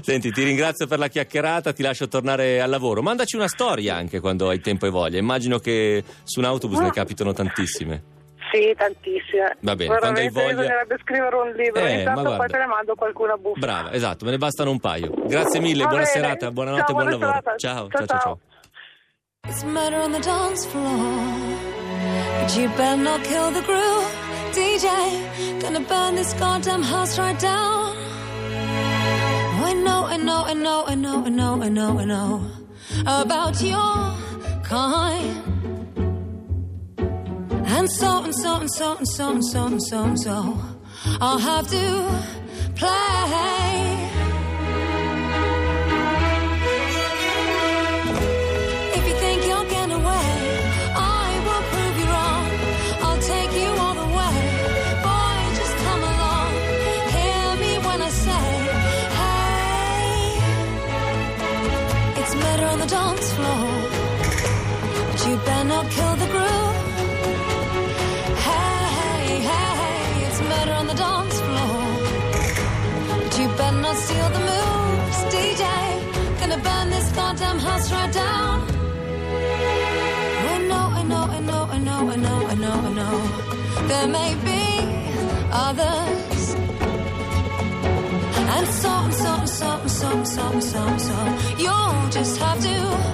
[SPEAKER 1] Senti, ti ringrazio per la chiacchierata, ti lascio tornare al lavoro. Mandaci una storia anche quando hai tempo e voglia. Immagino che su un autobus ne capitano tantissime.
[SPEAKER 7] Sì, tantissime.
[SPEAKER 1] Va bene, quando hai voglia-
[SPEAKER 7] bisognerebbe scrivere un libro,
[SPEAKER 1] Eh,
[SPEAKER 7] ogni
[SPEAKER 1] ma
[SPEAKER 7] tanto poi
[SPEAKER 1] guarda.
[SPEAKER 7] te ne mando qualcuna buffa.
[SPEAKER 1] Brava, esatto, me ne bastano un paio. Grazie mille,
[SPEAKER 7] Va
[SPEAKER 1] buona
[SPEAKER 7] bene.
[SPEAKER 1] serata, buonanotte,
[SPEAKER 7] Ciao,
[SPEAKER 1] buon
[SPEAKER 7] buona
[SPEAKER 1] lavoro.
[SPEAKER 7] serata.
[SPEAKER 1] Ciao,
[SPEAKER 7] Ciao,
[SPEAKER 1] ciao, ciao.
[SPEAKER 7] ciao.
[SPEAKER 1] ciao.
[SPEAKER 4] It's murder on the dance floor. But you better not kill the groove. DJ, gonna burn this goddamn house right down. Oh, I know, I know, I know, I know, I know, I know, I know about your kind. And so and so and so and so and so and so and so I'll have to play. There may be others. And so and so and so and so so so so. You'll just have to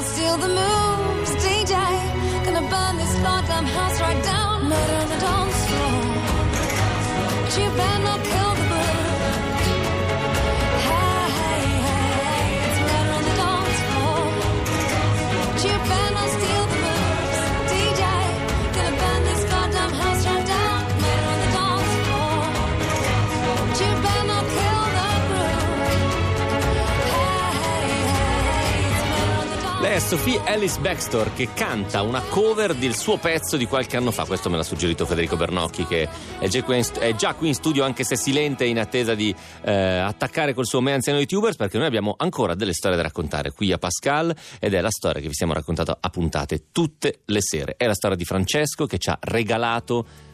[SPEAKER 4] you better not steal the moves,
[SPEAKER 1] Sophie Alice Baxter che canta una cover del suo pezzo di qualche anno fa. Questo me l'ha suggerito Federico Bernocchi, che è già qui in, studio, anche se silente, in attesa di eh, attaccare col suo me anziano YouTubers, perché noi abbiamo ancora delle storie da raccontare qui a Pascal ed è la storia che vi siamo raccontando a puntate tutte le sere. È la storia di Francesco che ci ha regalato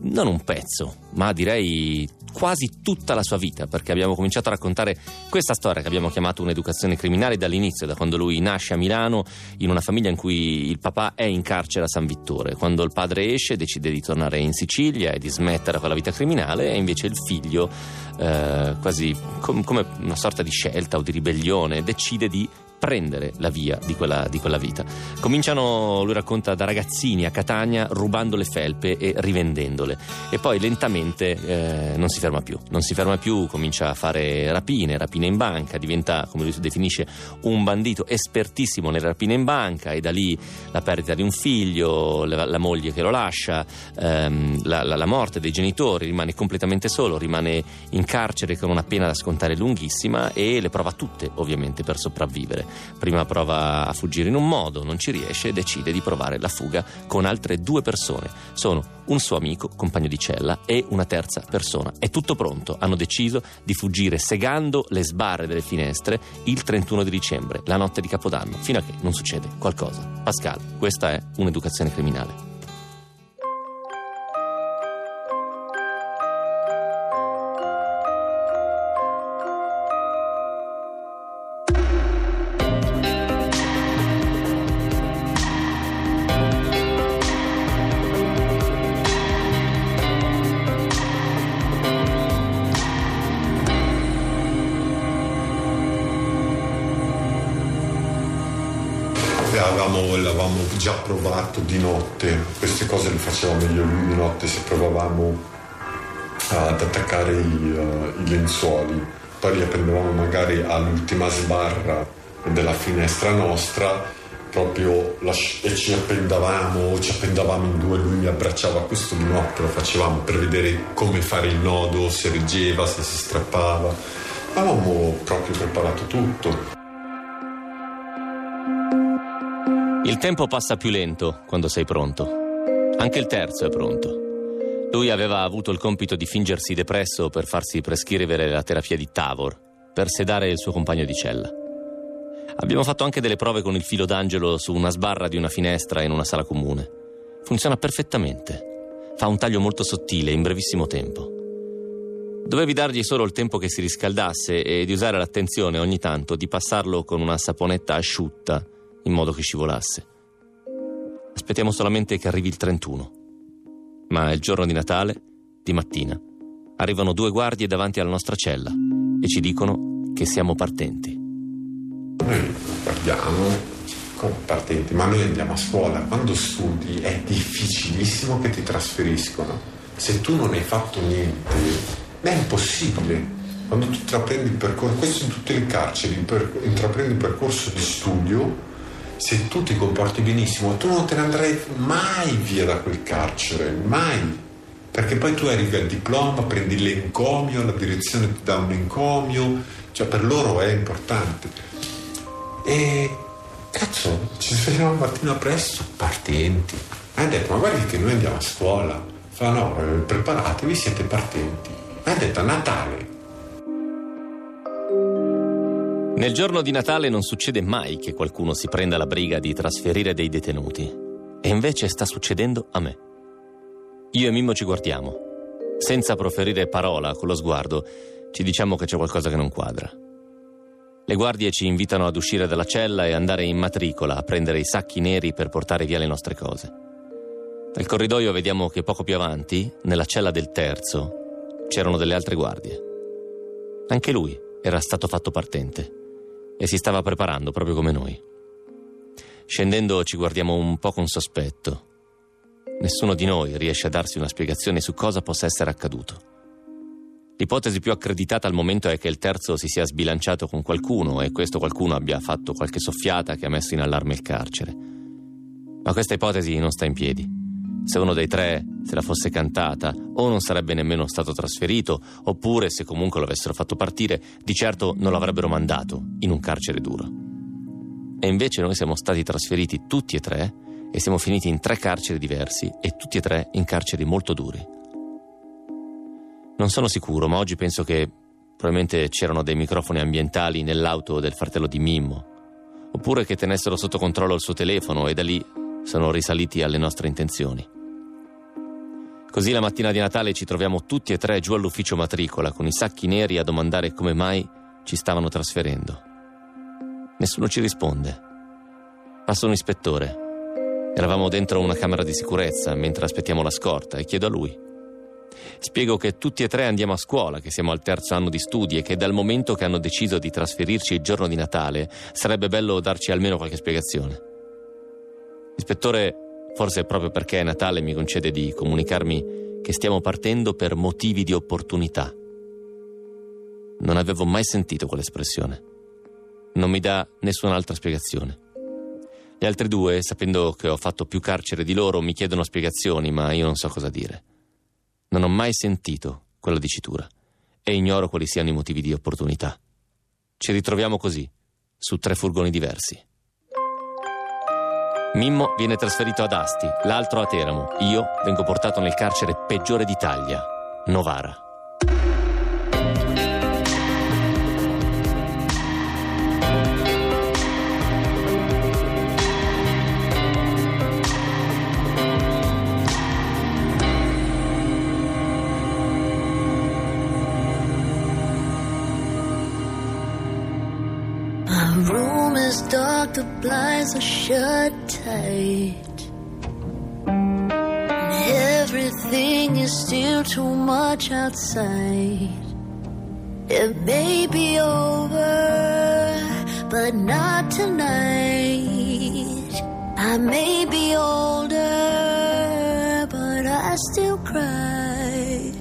[SPEAKER 1] non un pezzo, ma direi quasi tutta la sua vita, perché abbiamo cominciato a raccontare questa storia che abbiamo chiamato un'educazione criminale dall'inizio, da quando lui nasce a Milano, in una famiglia in cui il papà è in carcere a San Vittore. Quando il padre esce decide di tornare in Sicilia e di smettere con la vita criminale, e invece il figlio, eh, quasi com- come una sorta di scelta o di ribellione, decide di prendere la via di quella, di quella vita. Cominciano, lui racconta, da ragazzini a Catania rubando le felpe e rivendendole e poi lentamente eh, non si ferma più, non si ferma più, comincia a fare rapine, rapine in banca, diventa, come lui definisce, un bandito espertissimo nelle rapine in banca e da lì la perdita di un figlio, la, la moglie che lo lascia, ehm, la, la- la morte dei genitori, rimane completamente solo, rimane in carcere con una pena da scontare lunghissima e le prova tutte ovviamente per sopravvivere. Prima prova a fuggire in un modo, non ci riesce e decide di provare la fuga con altre due persone. Sono un suo amico, compagno di cella e una terza persona. È tutto pronto, hanno deciso di fuggire segando le sbarre delle finestre il 31 di dicembre, la notte di Capodanno, fino a che non succede qualcosa. Pascal, questa è un'educazione criminale.
[SPEAKER 8] Già provato di notte, queste cose le faceva meglio lui di notte se provavamo ad attaccare i, eh, i lenzuoli, poi li prendevamo magari all'ultima sbarra della finestra nostra proprio lasci- e ci appendavamo, ci appendavamo in due, lui mi abbracciava questo di notte, lo facevamo per vedere come fare il nodo, se reggeva, se si strappava. Avevamo proprio preparato tutto.
[SPEAKER 1] Il tempo passa più lento quando sei pronto. Anche il terzo è pronto. Lui aveva avuto il compito di fingersi depresso per farsi prescrivere la terapia di Tavor, per sedare il suo compagno di cella. Abbiamo fatto anche delle prove con il filo d'angelo su una sbarra di una finestra in una sala comune. Funziona perfettamente. Fa un taglio molto sottile in brevissimo tempo. Dovevi dargli solo il tempo che si riscaldasse e di usare l'attenzione ogni tanto di passarlo con una saponetta asciutta in modo che scivolasse. Aspettiamo solamente che arrivi il 31. Ma il giorno di Natale, di mattina, arrivano due guardie davanti alla nostra cella e ci dicono che siamo partenti.
[SPEAKER 8] Noi guardiamo come partenti, ma noi andiamo a scuola. Quando studi è difficilissimo che ti trasferiscono. Se tu non hai fatto niente, è impossibile. Quando tu intraprendi il percorso, questo in tutte le carceri, per- intraprendi il percorso di studio, se tu ti comporti benissimo, tu non te ne andrai mai via da quel carcere, mai. Perché poi tu arrivi al diploma, prendi l'encomio, la direzione ti dà un encomio, cioè per loro è importante. E cazzo, ci svegliamo la mattina presto, partenti. Hai detto, ma guardi che noi andiamo a scuola. Fa no, preparatevi, siete partenti. Hai detto a Natale.
[SPEAKER 1] Nel giorno di Natale non succede mai che qualcuno si prenda la briga di trasferire dei detenuti. E invece sta succedendo a me. Io e Mimmo ci guardiamo. Senza proferire parola con lo sguardo, ci diciamo che c'è qualcosa che non quadra. Le guardie ci invitano ad uscire dalla cella e andare in matricola a prendere i sacchi neri per portare via le nostre cose. Nel corridoio vediamo che poco più avanti, nella cella del terzo, c'erano delle altre guardie. Anche lui era stato fatto partente e si stava preparando proprio come noi. Scendendo ci guardiamo un po' con sospetto. Nessuno di noi riesce a darsi una spiegazione su cosa possa essere accaduto. L'ipotesi più accreditata al momento è che il terzo si sia sbilanciato con qualcuno e questo qualcuno abbia fatto qualche soffiata che ha messo in allarme il carcere. Ma questa ipotesi non sta in piedi. Se uno dei tre se la fosse cantata, o non sarebbe nemmeno stato trasferito, oppure, se comunque lo avessero fatto partire, di certo non l'avrebbero mandato in un carcere duro. E invece noi siamo stati trasferiti tutti e tre e siamo finiti in tre carceri diversi e tutti e tre in carceri molto duri. Non sono sicuro, ma oggi penso che probabilmente c'erano dei microfoni ambientali nell'auto del fratello di Mimmo, oppure che tenessero sotto controllo il suo telefono e da lì sono risaliti alle nostre intenzioni. Così la mattina di Natale ci troviamo tutti e tre giù all'ufficio matricola con i sacchi neri a domandare come mai ci stavano trasferendo. Nessuno ci risponde. Passa un ispettore. Eravamo dentro una camera di sicurezza mentre aspettiamo la scorta e chiedo a lui. Spiego che tutti e tre andiamo a scuola, che siamo al terzo anno di studi e che dal momento che hanno deciso di trasferirci il giorno di Natale sarebbe bello darci almeno qualche spiegazione. L'ispettore, forse proprio perché è Natale, mi concede di comunicarmi che stiamo partendo per motivi di opportunità. Non avevo mai sentito quell'espressione. Non mi dà nessun'altra spiegazione. Gli altri due, sapendo che ho fatto più carcere di loro, mi chiedono spiegazioni, ma io non so cosa dire. Non ho mai sentito quella dicitura e ignoro quali siano i motivi di opportunità. Ci ritroviamo così, su tre furgoni diversi. Mimmo viene trasferito ad Asti, l'altro a Teramo. Io vengo portato nel carcere peggiore d'Italia, Novara.
[SPEAKER 9] My room is dark, the blinds are shut tight. And everything is still too much outside. It may be over, but not tonight. I may be older, but I still cry.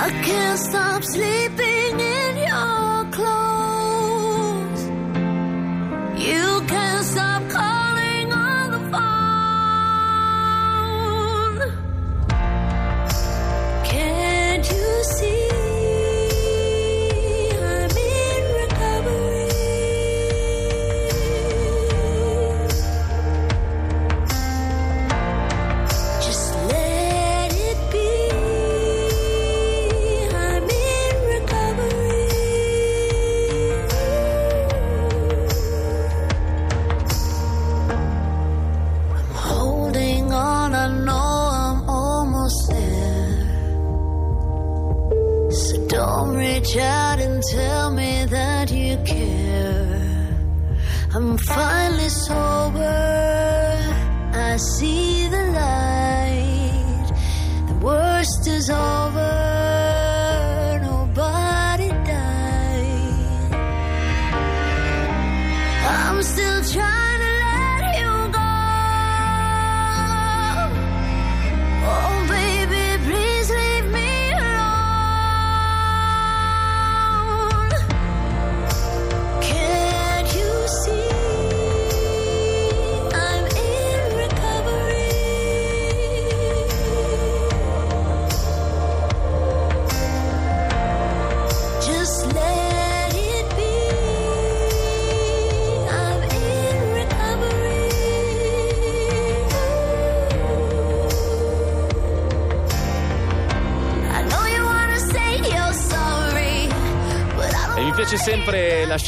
[SPEAKER 9] I can't stop sleeping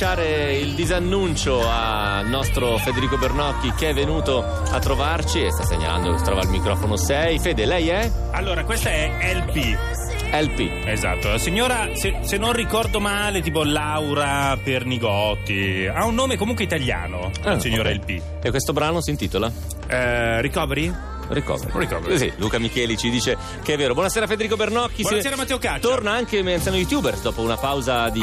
[SPEAKER 1] lasciare il disannuncio al nostro Federico Bernocchi che è venuto a trovarci e sta segnalando che si trova al microfono 6. Fede, lei è?
[SPEAKER 10] Allora, questa è LP.
[SPEAKER 1] LP.
[SPEAKER 10] Esatto, la signora, se, se non ricordo male, tipo Laura Pernigotti, ha un nome comunque italiano, la
[SPEAKER 1] Ah,
[SPEAKER 10] signora
[SPEAKER 1] ok.
[SPEAKER 10] LP.
[SPEAKER 1] E questo brano si intitola?
[SPEAKER 10] Eh, recovery?
[SPEAKER 1] Recovery.
[SPEAKER 10] Recovery.
[SPEAKER 1] Sì, Luca Micheli ci dice che è vero. Buonasera Federico Bernocchi.
[SPEAKER 10] Buonasera, Matteo Caccia.
[SPEAKER 1] Torna anche Anziano YouTubers dopo una pausa di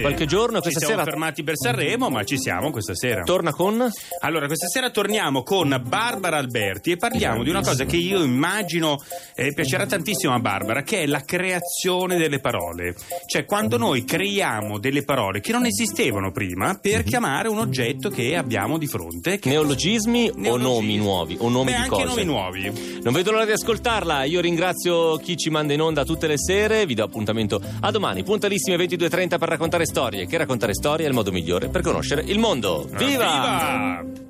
[SPEAKER 1] qualche giorno.
[SPEAKER 10] Ci
[SPEAKER 1] Questa
[SPEAKER 10] siamo
[SPEAKER 1] sera
[SPEAKER 10] fermati per Sanremo, ma ci siamo questa sera.
[SPEAKER 1] torna con...
[SPEAKER 10] Allora, questa sera torniamo con Barbara Alberti e parliamo di una cosa che io immagino eh, piacerà tantissimo a Barbara, che è la creazione delle parole. Cioè, quando noi creiamo delle parole che non esistevano prima per chiamare un oggetto che abbiamo di fronte. Che
[SPEAKER 1] Neologismi, o
[SPEAKER 10] Neologismi.
[SPEAKER 1] nomi nuovi o nomi
[SPEAKER 10] Beh,
[SPEAKER 1] di cose?
[SPEAKER 10] Nomi nuovi.
[SPEAKER 1] Non vedo l'ora di ascoltarla. Io ringrazio chi ci manda in onda tutte le sere. Vi do appuntamento a domani, puntualissime 22.30 per raccontare storie. Che raccontare storie è il modo migliore per conoscere il mondo. Viva!
[SPEAKER 10] Viva!